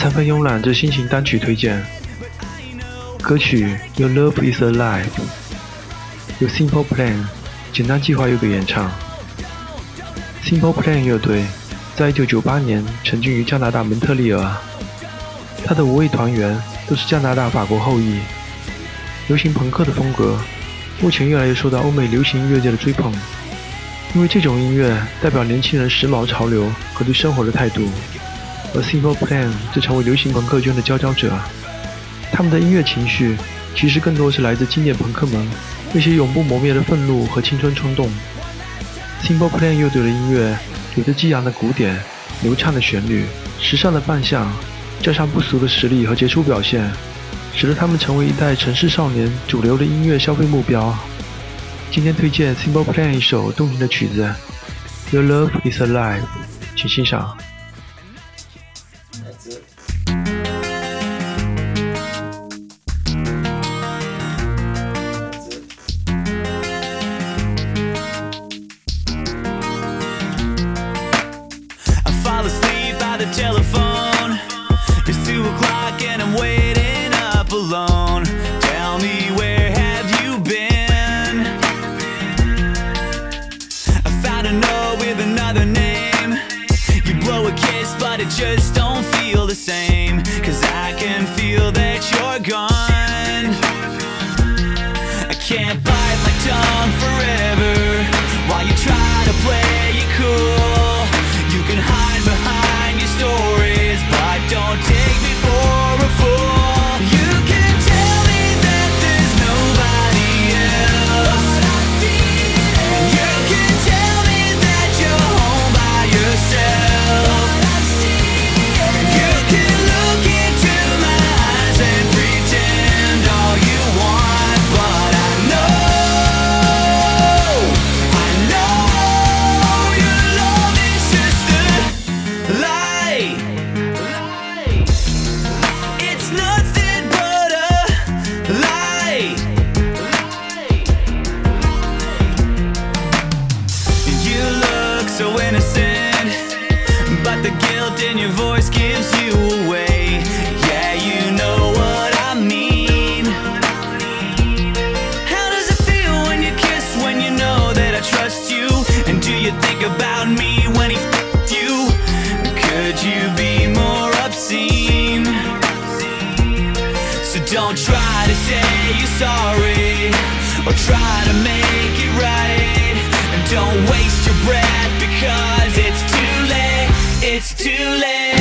三分慵懒之心情单曲推荐。歌曲《Your Love Is Alive》由 Simple Plan 简单计划乐队演唱。Simple Plan 乐队在一九九八年成军于加拿大蒙特利尔，他的五位团员都是加拿大、法国后裔。流行朋克的风格目前越来越受到欧美流行音乐界的追捧，因为这种音乐代表年轻人时髦潮流和对生活的态度。而 Simple Plan 则成为流行朋克圈的佼佼者。他们的音乐情绪其实更多是来自经典朋克们那些永不磨灭的愤怒和青春冲动。Simple Plan 乐队的音乐有着激昂的鼓点、流畅的旋律、时尚的扮相，加上不俗的实力和杰出表现，使得他们成为一代城市少年主流的音乐消费目标。今天推荐 Simple Plan 一首动听的曲子《Your Love Is Alive》，请欣赏。Blow a kiss, but it just don't feel the same. Cause I can feel that you're gone. Don't try to say you're sorry or try to make it right. And don't waste your breath because it's too late. It's too late.